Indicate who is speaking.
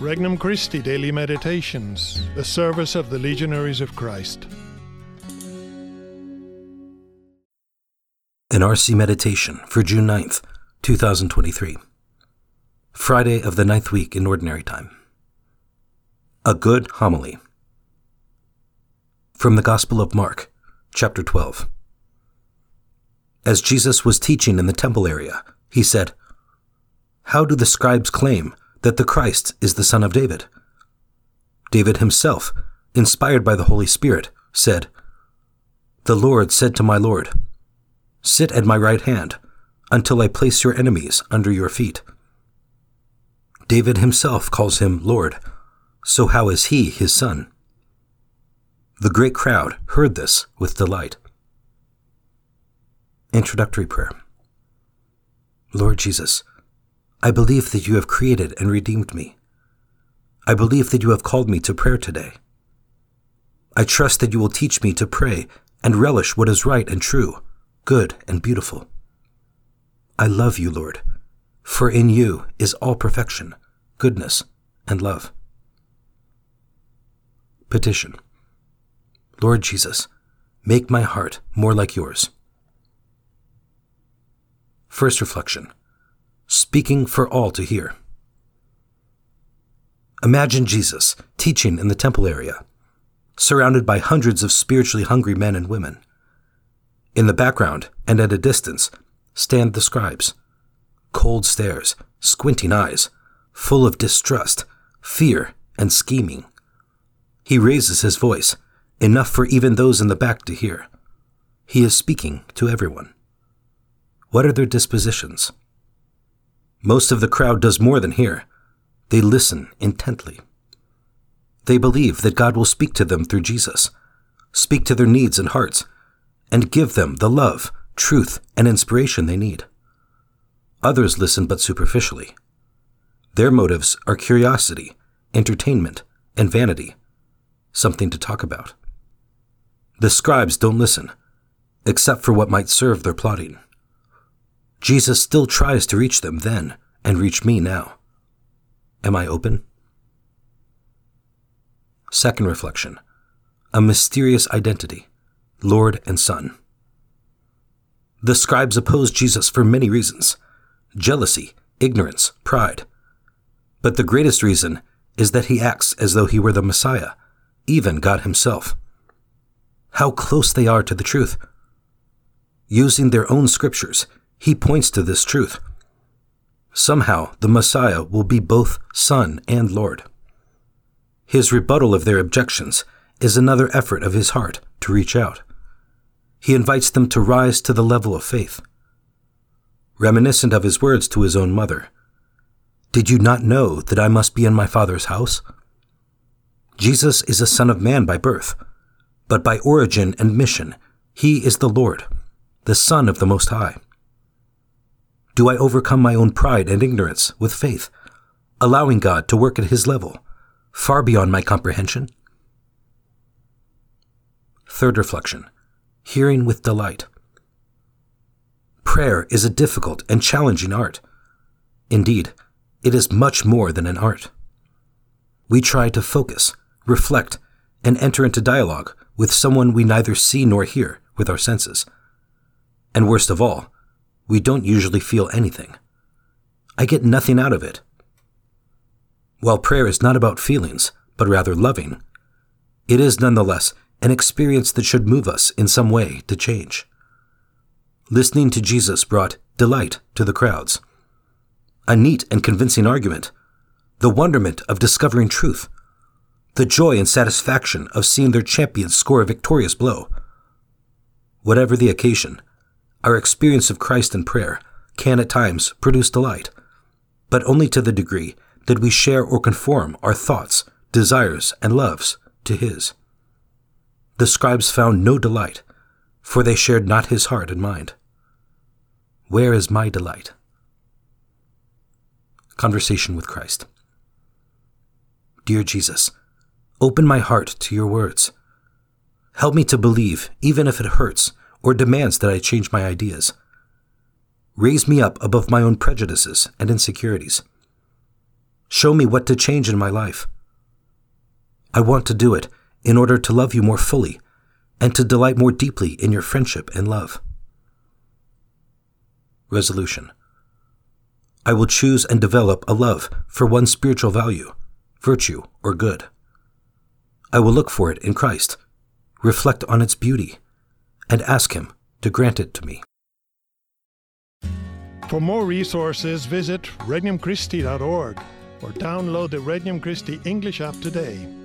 Speaker 1: Regnum Christi Daily Meditations, the service of the Legionaries of Christ.
Speaker 2: An RC Meditation for June 9th, 2023. Friday of the ninth week in Ordinary Time. A Good Homily. From the Gospel of Mark, chapter 12. As Jesus was teaching in the temple area, he said, How do the scribes claim that the Christ is the Son of David? David himself, inspired by the Holy Spirit, said, The Lord said to my Lord, Sit at my right hand until I place your enemies under your feet. David himself calls him Lord, so how is he his son? The great crowd heard this with delight. Introductory Prayer Lord Jesus, I believe that you have created and redeemed me. I believe that you have called me to prayer today. I trust that you will teach me to pray and relish what is right and true, good and beautiful. I love you, Lord, for in you is all perfection, goodness, and love. Petition Lord Jesus, make my heart more like yours. First reflection Speaking for all to hear. Imagine Jesus teaching in the temple area, surrounded by hundreds of spiritually hungry men and women. In the background and at a distance stand the scribes, cold stares, squinting eyes, full of distrust, fear, and scheming. He raises his voice, enough for even those in the back to hear. He is speaking to everyone. What are their dispositions? Most of the crowd does more than hear. They listen intently. They believe that God will speak to them through Jesus, speak to their needs and hearts, and give them the love, truth, and inspiration they need. Others listen but superficially. Their motives are curiosity, entertainment, and vanity, something to talk about. The scribes don't listen, except for what might serve their plotting. Jesus still tries to reach them then and reach me now. Am I open? Second reflection A mysterious identity, Lord and Son. The scribes opposed Jesus for many reasons jealousy, ignorance, pride. But the greatest reason is that he acts as though he were the Messiah, even God Himself. How close they are to the truth. Using their own scriptures, he points to this truth. Somehow, the Messiah will be both Son and Lord. His rebuttal of their objections is another effort of his heart to reach out. He invites them to rise to the level of faith. Reminiscent of his words to his own mother Did you not know that I must be in my Father's house? Jesus is a Son of Man by birth, but by origin and mission, he is the Lord, the Son of the Most High. Do I overcome my own pride and ignorance with faith, allowing God to work at His level, far beyond my comprehension? Third reflection Hearing with delight. Prayer is a difficult and challenging art. Indeed, it is much more than an art. We try to focus, reflect, and enter into dialogue with someone we neither see nor hear with our senses. And worst of all, we don't usually feel anything. I get nothing out of it. While prayer is not about feelings, but rather loving, it is nonetheless an experience that should move us in some way to change. Listening to Jesus brought delight to the crowds. A neat and convincing argument, the wonderment of discovering truth, the joy and satisfaction of seeing their champion score a victorious blow. Whatever the occasion, our experience of Christ in prayer can at times produce delight, but only to the degree that we share or conform our thoughts, desires, and loves to His. The scribes found no delight, for they shared not His heart and mind. Where is my delight? Conversation with Christ. Dear Jesus, open my heart to your words. Help me to believe, even if it hurts or demands that I change my ideas. Raise me up above my own prejudices and insecurities. Show me what to change in my life. I want to do it in order to love you more fully and to delight more deeply in your friendship and love. Resolution I will choose and develop a love for one spiritual value, virtue, or good. I will look for it in Christ, reflect on its beauty, and ask Him to grant it to me.
Speaker 1: For more resources, visit regnumchristi.org or download the Regnum Christi English app today.